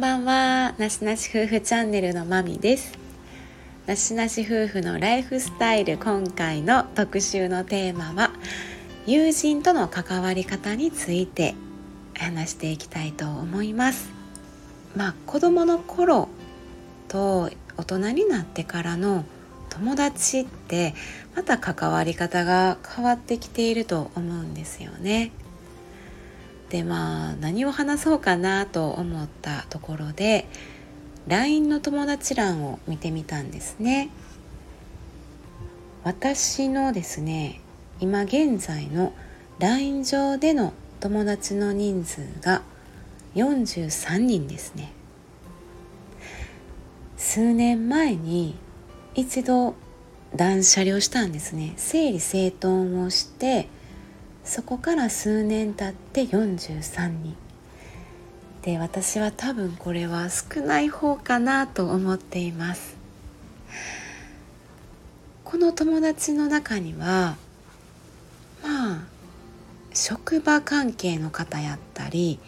んばんは。なしなし夫婦チャンネルのまみです。なしなし夫婦のライフスタイル今回の特集のテーマは友人との関わり方について話していきたいと思います。まあ子供の頃と大人になってからの友達ってまた関わり方が変わってきていると思うんですよね。でまあ何を話そうかなと思ったところで LINE の友達欄を見てみたんですね。私のですね今現在の LINE 上での友達の人数が43人ですね数年前に一度断捨離をしたんですね整理整頓をしてそこから数年経って43人。で私は多分これは少ない方かなと思っています。この友達の中にはまあ職場関係の方やったり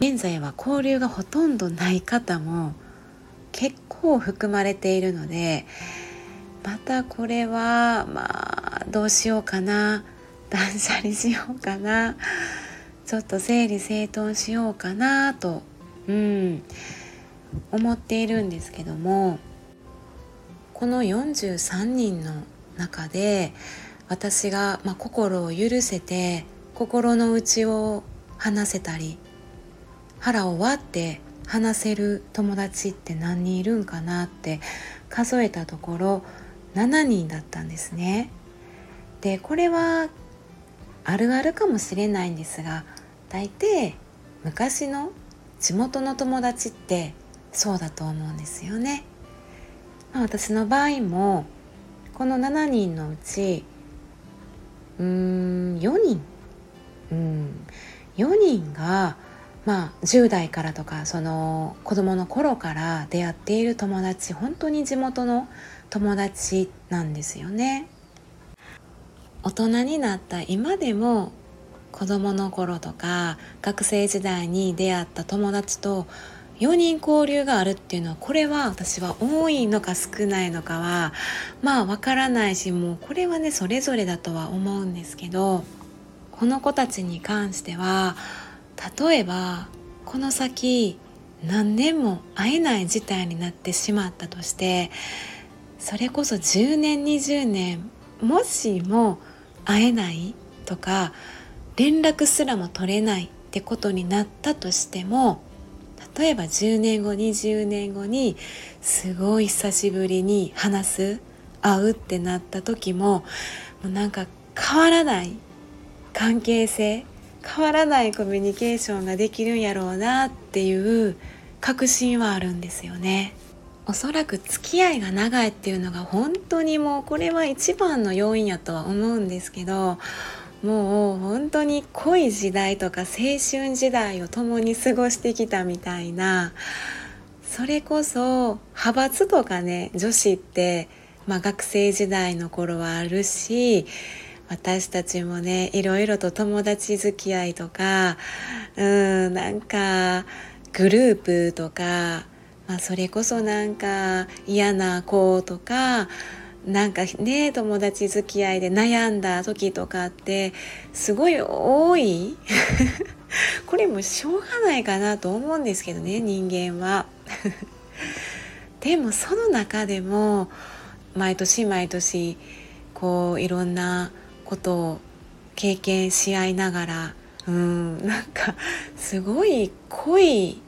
現在は交流がほとんどない方も結構含まれているのでまたこれはまあどうしようかな断捨離しようかなちょっと整理整頓しようかなと、うん、思っているんですけどもこの43人の中で私が、まあ、心を許せて心の内を話せたり腹を割って話せる友達って何人いるんかなって数えたところ7人だったんですね。でこれはあるあるかもしれないんですが大抵昔の地元の友達ってそうだと思うんですよね。まあ、私の場合もこの7人のうちうーん4人うん4人がまあ10代からとかその子供の頃から出会っている友達本当に地元の友達なんですよね。大人になった今でも子供の頃とか学生時代に出会った友達と4人交流があるっていうのはこれは私は多いのか少ないのかはまあわからないしもうこれはねそれぞれだとは思うんですけどこの子たちに関しては例えばこの先何年も会えない事態になってしまったとしてそれこそ10年20年もしも会えないとか連絡すらも取れないってことになったとしても例えば10年後20年後にすごい久しぶりに話す会うってなった時ももうなんか変わらない関係性変わらないコミュニケーションができるんやろうなっていう確信はあるんですよね。おそらく付き合いが長いっていうのが本当にもうこれは一番の要因やとは思うんですけどもう本当に濃い時代とか青春時代を共に過ごしてきたみたいなそれこそ派閥とかね女子って、まあ、学生時代の頃はあるし私たちもねいろいろと友達付き合いとかうんなんかグループとか、まあ、それこそなんか嫌な子とかなんかね友達付き合いで悩んだ時とかってすごい多い これもしょうがないかなと思うんですけどね人間は。でもその中でも毎年毎年こういろんなことを経験し合いながらうんなんかすごい濃い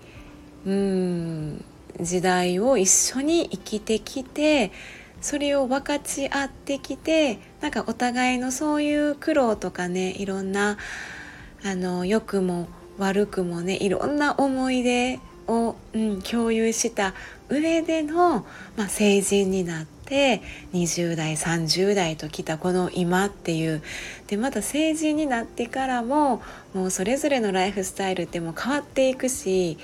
うん時代を一緒に生きてきてそれを分かち合ってきてなんかお互いのそういう苦労とかねいろんなあの良くも悪くもねいろんな思い出を、うん、共有した上での、まあ、成人になって20代30代ときたこの今っていうでまた成人になってからももうそれぞれのライフスタイルってもう変わっていくし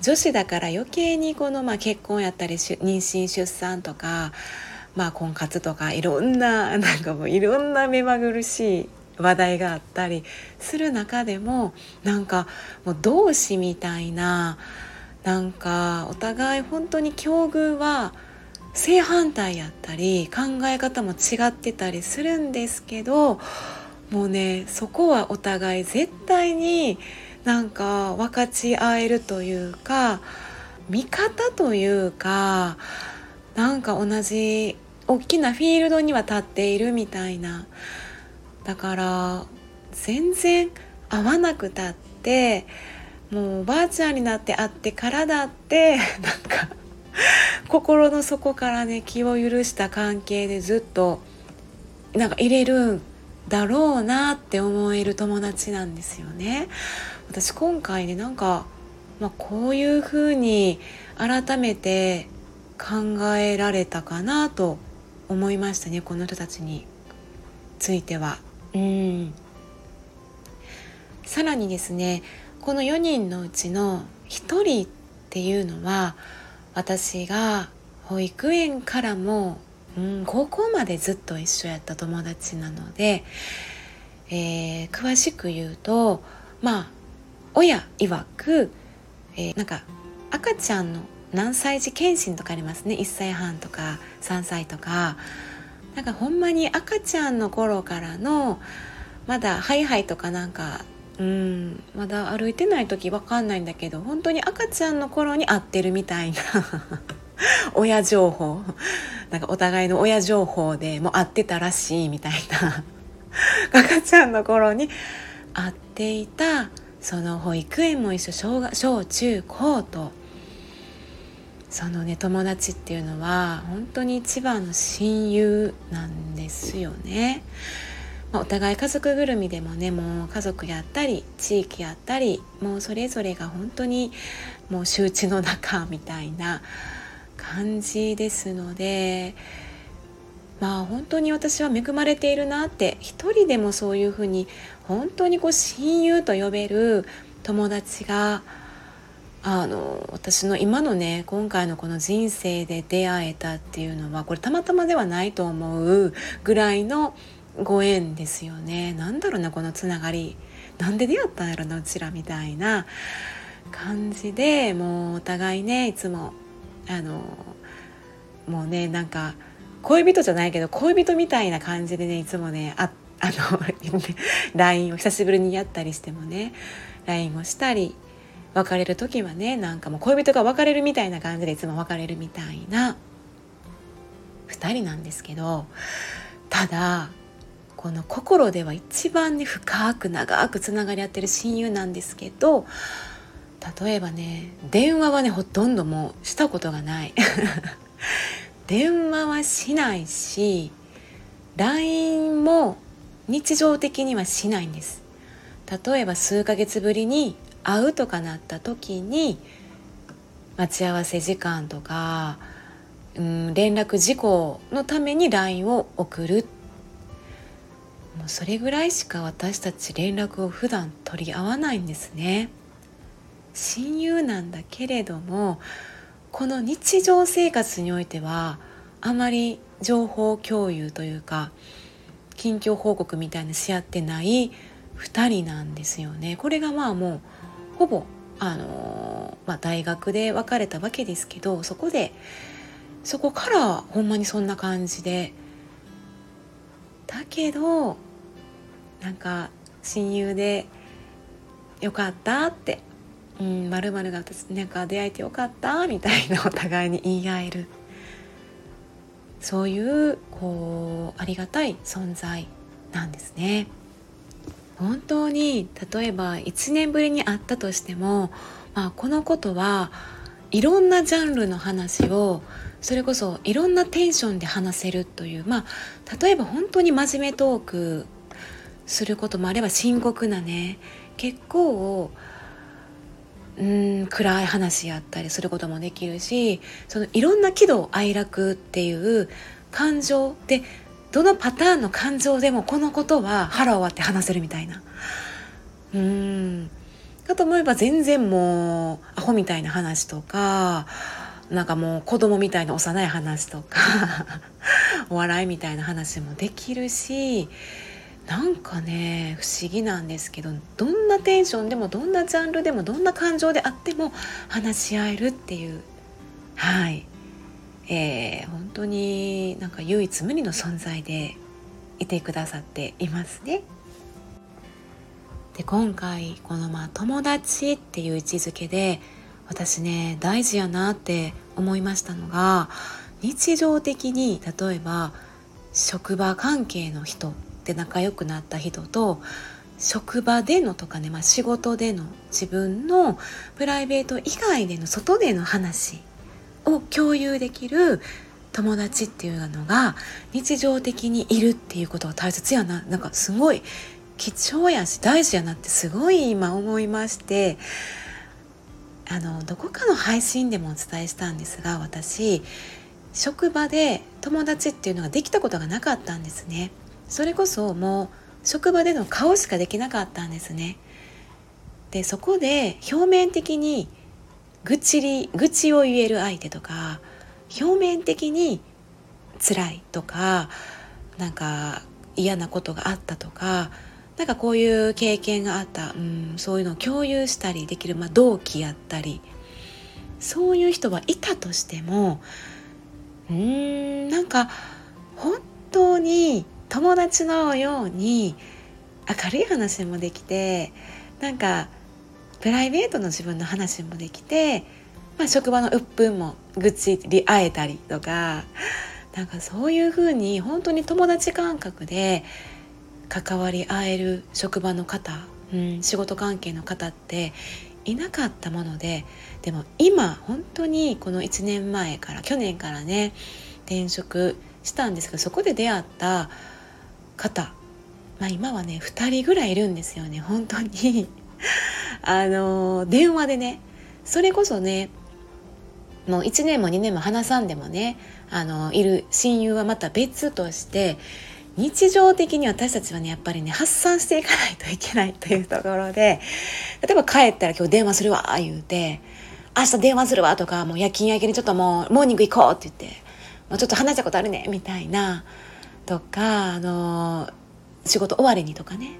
女子だから余計にこの、まあ、結婚やったり妊娠出産とかまあ、婚活とかいろんな なんかもういろんな目まぐるしい話題があったりする中でもなんかもう同志みたいななんかお互い本当に境遇は正反対やったり考え方も違ってたりするんですけどもうねそこはお互い絶対になんか分かち合えるというか味方というかなんか同じ大きなフィールドには立っているみたいなだから全然合わなくたってもうおばあちゃんになって会ってからだって なんか心の底からね気を許した関係でずっとなんか入れるんだろうなって思える友達なんですよね。私今回ねなんか、まあ、こういうふうに改めて考えられたかなと思いましたねこの人たちについては。うんさらにですねこの4人のうちの1人っていうのは私が保育園からも、うん、高校までずっと一緒やった友達なので、えー、詳しく言うとまあ親曰く、えー、なんか赤ちゃんの何歳児検診とかありますね。1歳半とか3歳とか。なんかほんまに赤ちゃんの頃からのまだハイハイとかなんかうんまだ歩いてない時わかんないんだけど本当に赤ちゃんの頃に会ってるみたいな。親情報。なんかお互いの親情報でもう会ってたらしいみたいな。赤ちゃんの頃に会っていた。その保育園も一緒小小中高とそのね友達っていうのは本当に一番の親友なんですよね。お互い家族ぐるみでもねもう家族やったり地域やったりもうそれぞれが本当にもう周知の中みたいな感じですのでまあ本当に私は恵まれているなって一人でもそういうふうに本当にこう親友と呼べる友達があの私の今のね今回のこの人生で出会えたっていうのはこれたまたまではないと思うぐらいのご縁ですよね。なんだろうなこのつながり。なんで出会ったんやろなうちらみたいな感じでもうお互いねいつもあのもうねなんか恋人じゃないけど恋人みたいな感じでねいつもねあ あの LINE を久しぶりにやったりしてもね LINE をしたり別れる時はねなんかもう恋人が別れるみたいな感じでいつも別れるみたいな2人なんですけどただこの心では一番ね深く長くつながり合ってる親友なんですけど例えばね電話はねほとんどもうしたことがない。電話はしないし LINE も日常的にはしないんです。例えば数ヶ月ぶりに会うとかなった時に待ち合わせ時間とか、うん、連絡事項のために LINE を送る。もうそれぐらいしか私たち連絡を普段取り合わないんですね。親友なんだけれどもこの日常生活においてはあまり情報共有というか近況報告みたいなし合ってない2人なんですよね。これがまあもうほぼあのまあ、大学で別れたわけですけどそこでそこからほんまにそんな感じでだけどなんか親友でよかったって「うんまるが私なんか出会えてよかった」みたいなお互いに言い合えるそういうこうありがたい存在なんですね。本当に例えば1年ぶりに会ったとしても、まあ、このことはいろんなジャンルの話をそれこそいろんなテンションで話せるというまあ例えば本当に真面目トークすることもあれば深刻なね結構うん暗い話やったりすることもできるしそのいろんな喜怒哀楽っていう感情でどのパターンの感情でもこのことは腹を割って話せるみたいな。うん。かと思えば全然もうアホみたいな話とかなんかもう子供みたいな幼い話とか お笑いみたいな話もできるしなんかね不思議なんですけどどんなテンションでもどんなジャンルでもどんな感情であっても話し合えるっていうはい、えー、本当になんか唯一無二の存在でいてくださっていますね。で今回このまあ友達っていう位置づけで私ね大事やなって思いましたのが日常的に例えば職場関係の人で仲良くなった人と職場でのとかね、まあ、仕事での自分のプライベート以外での外での話を共有できる友達っていうのが日常的にいるっていうことが大切やな。なんかすごい貴重やし大事やなってすごい今思いましてあのどこかの配信でもお伝えしたんですが私職場で友達っていうのができたことがなかったんですね。それこそもう職場での顔しかできなかったんですね。でそこで表面的に愚痴り愚痴を言える相手とか表面的に辛いとかなんか嫌なことがあったとかなんかこういう経験があった、うん、そういうのを共有したりできる、まあ、同期やったりそういう人はいたとしてもうんなんか本当に友達のように明るい話もできてなんかプライベートの自分の話もできて、まあ、職場の鬱憤も愚痴り合えたりとかなんかそういうふうに本当に友達感覚で関わり合える職場の方、うん、仕事関係の方っていなかったものででも今本当にこの1年前から去年からね転職したんですけどそこで出会った方、まあ、今はね2人ぐらいいるんですよね本当に。あの電話でねそれこそねもう1年も2年も話さんでもねあのいる親友はまた別として日常的に私たちはねやっぱりね発散していかないといけないというところで例えば帰ったら今日電話するわ言うて明日電話するわとかもう夜勤明けにちょっともうモーニング行こうって言ってもうちょっと話したことあるねみたいなとかあの仕事終わりにとかね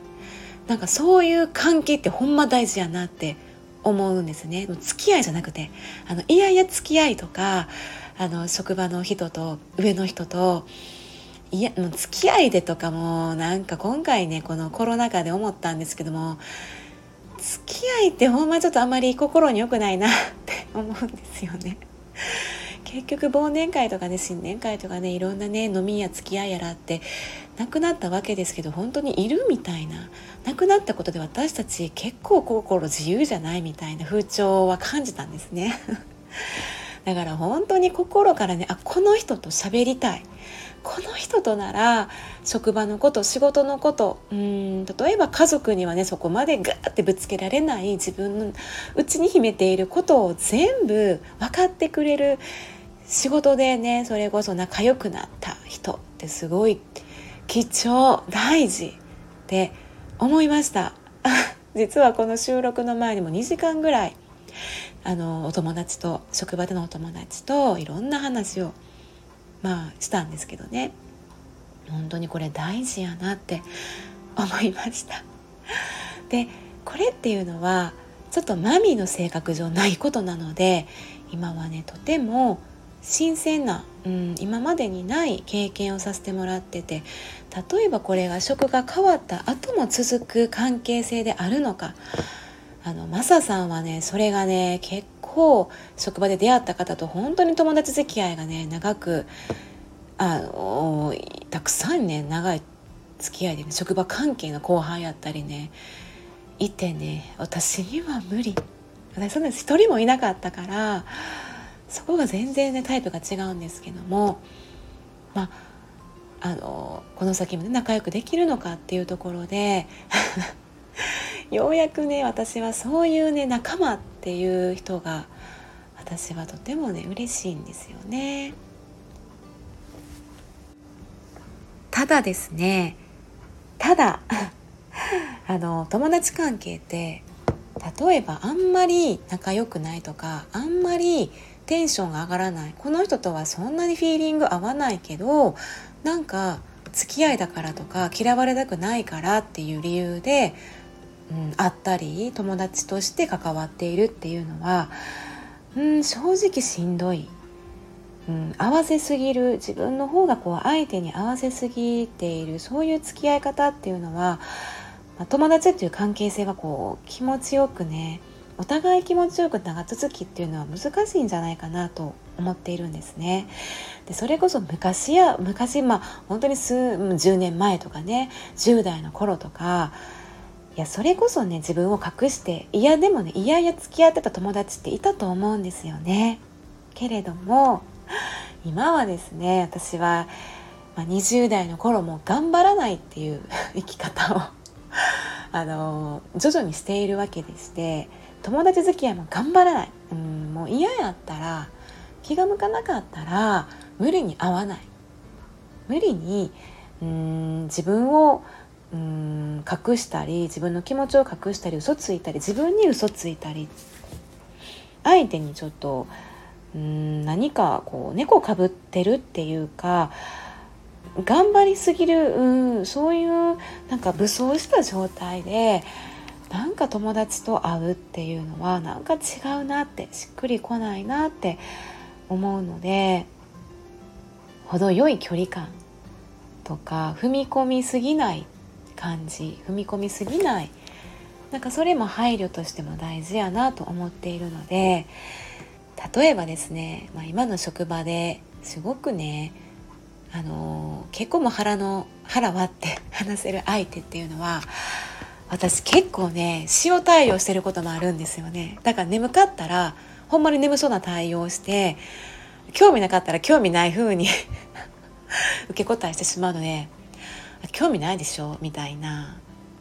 なんかそういう関係ってほんま大事やなって思うんですね付き合いじゃなくてあのいやいや付き合いとかあの職場の人と上の人といやもう付き合いでとかもなんか今回ねこのコロナ禍で思ったんですけども付き合いってほんまちょっとあんまり心に良くないなって思うんですよね。結局忘年会とかね新年会とかねいろんなね飲みや付き合いやらってなくなったわけですけど本当にいるみたいななくなったことで私たち結構心自由じゃないみたいな風潮は感じたんですね。だから本当に心からねあこの人と喋りたい。この人となら職場のこと仕事のことうん例えば家族にはねそこまでガーってぶつけられない自分の内に秘めていることを全部分かってくれる仕事でねそれこそ仲良くなった人ってすごい貴重大事って思いました。実はこの収録の前にも2時間ぐらいあのお友達と職場でのお友達といろんな話をまあしたんですけどね。本当にこれ大事やなって思いました。でこれっていうのはちょっとマミーの性格上ないことなので今はねとても新鮮な、うん、今までにない経験をさせてもらってて例えばこれが職が変わった後も続く関係性であるのか。あのマサさんはねそれがね結構職場で出会った方と本当に友達付き合いがね長くあのたくさんね長い付き合いでね職場関係の後輩やったりねいてね私には無理。私そんな一人もいなかったからそこが全然ねタイプが違うんですけどもまああのこの先もね仲良くできるのかっていうところで ようやくね私はそういうね仲間っていう人が私はとてもね嬉しいんですよね。ただですねただ あの友達関係って例えばあんまり仲良くないとかあんまりテンションが上がらない。この人とはそんなにフィーリング合わないけどなんか付き合いだからとか嫌われたくないからっていう理由で、うん、会ったり友達として関わっているっていうのは、うん、正直しんどい、うん、合わせすぎる。自分の方がこう相手に合わせすぎている。そういう付き合い方っていうのは、ま、友達っていう関係性はこう気持ちよくねお互い気持ちよく長続きっていうのは難しいんじゃないかなと思っているんですね。でそれこそ昔や昔まあ本当に数10年前とかね10代の頃とかいやそれこそね自分を隠していやでもねいやいや付き合ってた友達っていたと思うんですよね。けれども今はですね私は、まあ、20代の頃も頑張らないっていう生き方をあの徐々にしているわけでして友達付き合いも頑張らない、うん、もう嫌やったら気が向かなかったら無理に会わない。無理にうん自分をうん隠したり自分の気持ちを隠したり嘘ついたり自分に嘘ついたり。相手にちょっとうん何かこう猫かぶってるっていうか頑張りすぎるうんそういうなんか武装した状態でなんか友達と会うっていうのはなんか違うなってしっくりこないなって思うので程よい距離感とか踏み込みすぎない感じ踏み込みすぎないなんかそれも配慮としても大事やなと思っているので例えばですね、まあ、今の職場ですごくねあの結構も腹の腹割って話せる相手っていうのは私結構ね塩対応してることもあるんですよね。だから眠かったらほんまに眠そうな対応して興味なかったら興味ない風に 受け答えしてしまうので興味ないでしょ？みたいな。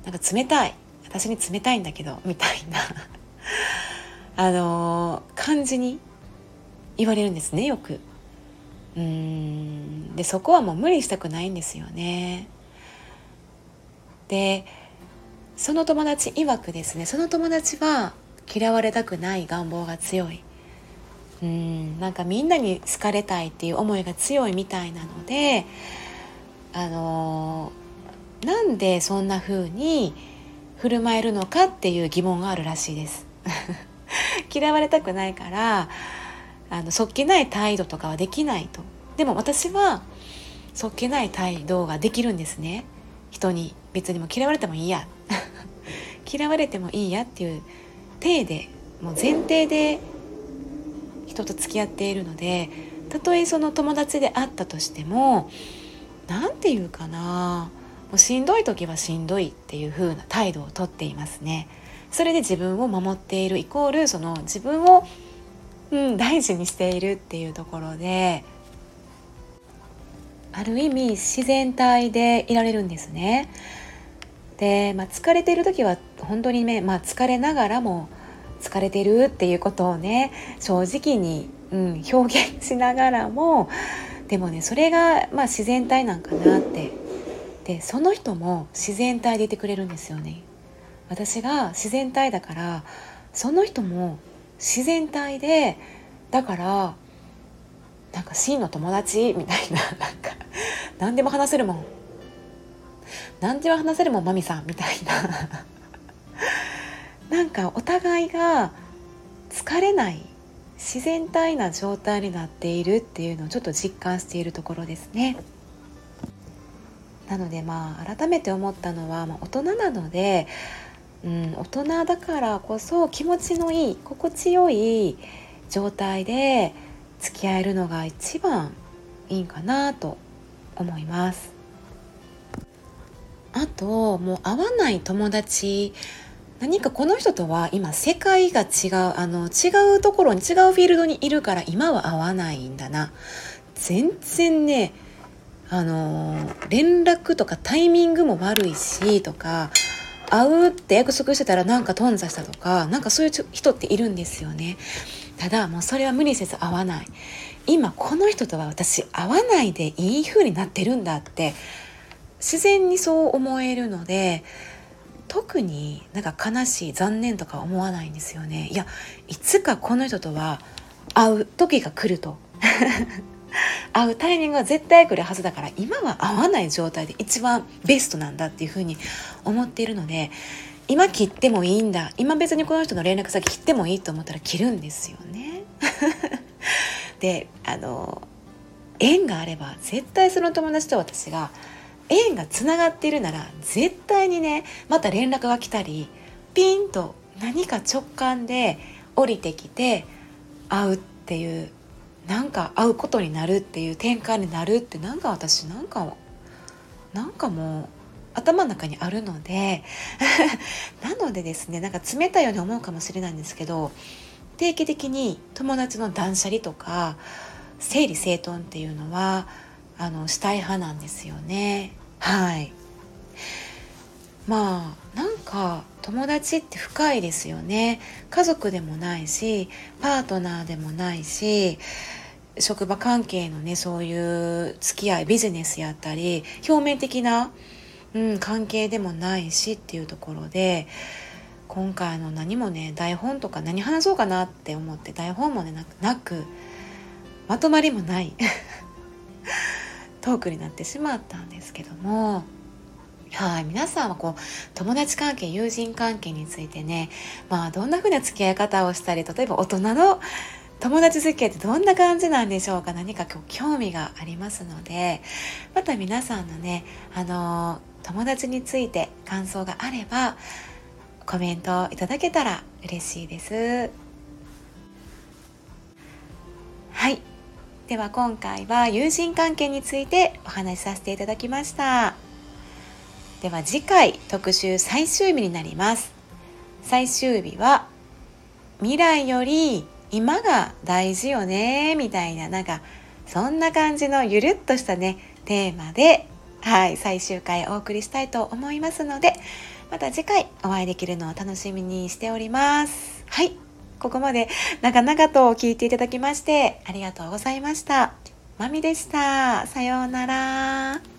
なんか冷たい。私に冷たいんだけどみたいな。あのー、感じに言われるんですねよく。うん。でそこはもう無理したくないんですよね。でその友達曰くですねその友達は嫌われたくない願望が強い。うんなんかみんなに好かれたいっていう思いが強いみたいなのであのー、なんでそんな風に振る舞えるのかっていう疑問があるらしいです。嫌われたくないからあのそっけない態度とかはできないと。でも私はそっけない態度ができるんですね。人に別にも嫌われてもいいや 嫌われてもいいやっていう体でもう前提で人と付き合っているのでたとえその友達であったとしても何て言うかなもうしんどい時はしんどいっていう風な態度をとっていますね。それで自分を守っているイコールその自分を、うん、大事にしているっていうところである意味自然体でいられるんですね。で、まあ、疲れている時は本当にね、まあ、疲れながらも疲れてるっていうことをね正直に、うん、表現しながらもでもねそれが、まあ、自然体なんかなってでその人も自然体でいてくれるんですよね私が自然体だからその人も自然体でだからなんか真の友達？みたいな なんか何でも話せるもん。何でも話せるもんマミさんみたいな。なんかお互いが疲れない自然体な状態になっているっていうのをちょっと実感しているところですね。なのでまあ改めて思ったのは、まあ、大人なので、うん、大人だからこそ気持ちのいい心地よい状態で付き合えるのが一番いいんかなと思います。あともう会わない友達何かこの人とは今世界が違うあの違うところに違うフィールドにいるから今は会わないんだな全然ねあの連絡とかタイミングも悪いしとか会うって約束してたらなんか頓挫したとかなんかそういう人っているんですよねただもうそれは無理せず会わない。今この人とは私会わないでいい風になってるんだって自然にそう思えるので特になんか悲しい残念とか思わないんですよね。いやいつかこの人とは会う時が来ると。会うタイミングは絶対来るはずだから今は会わない状態で一番ベストなんだっていうふうに思っているので今切ってもいいんだ今別にこの人の連絡先切ってもいいと思ったら切るんですよね。であの縁があれば絶対その友達と私が縁がつながっているなら絶対にねまた連絡が来たりピンと何か直感で降りてきて会うっていうなんか会うことになるっていう転換になるってなんか私なんかなんかもう頭の中にあるので なのでですねなんか冷たいように思うかもしれないんですけど定期的に友達の断捨離とか整理整頓っていうのはあのしたい派なんですよね。はい。まあなんか友達って深いですよね。家族でもないしパートナーでもないし職場関係のねそういう付き合いビジネスやったり表面的な、うん、関係でもないしっていうところで今回の何もね台本とか何話そうかなって思って台本もねなくまとまりもない トークになってしまったんですけどもはい皆さんはこう友達関係友人関係についてねまあどんな風な付き合い方をしたり例えば大人の友達付き合いってどんな感じなんでしょうか？何か興味がありますので。また皆さんのねあの友達について感想があればコメントいただけたら嬉しいです。はい。では今回は友人関係についてお話しさせていただきました。では次回特集最終日になります。最終日は未来より今が大事よねみたいななんかそんな感じのゆるっとしたねテーマではい最終回お送りしたいと思いますのでまた次回お会いできるのを楽しみにしております。はいここまで長々と聞いていただきましてありがとうございました。まみでした。さようなら。